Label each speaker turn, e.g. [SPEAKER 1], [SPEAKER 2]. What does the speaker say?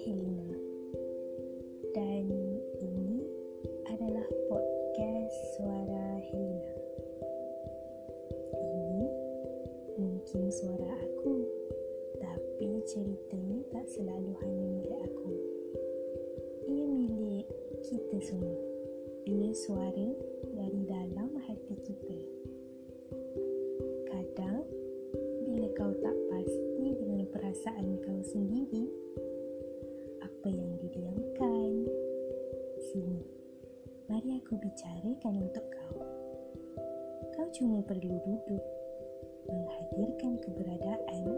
[SPEAKER 1] Helena dan ini adalah podcast suara Helena ini mungkin suara aku tapi ceritanya tak selalu hanya milik aku. Ia milik kita semua. Ia suara dari dalam hati kita. Kadang bila kau tak pasti dengan perasaan Sini, mari aku bicarakan untuk kau. Kau cuma perlu duduk menghadirkan keberadaan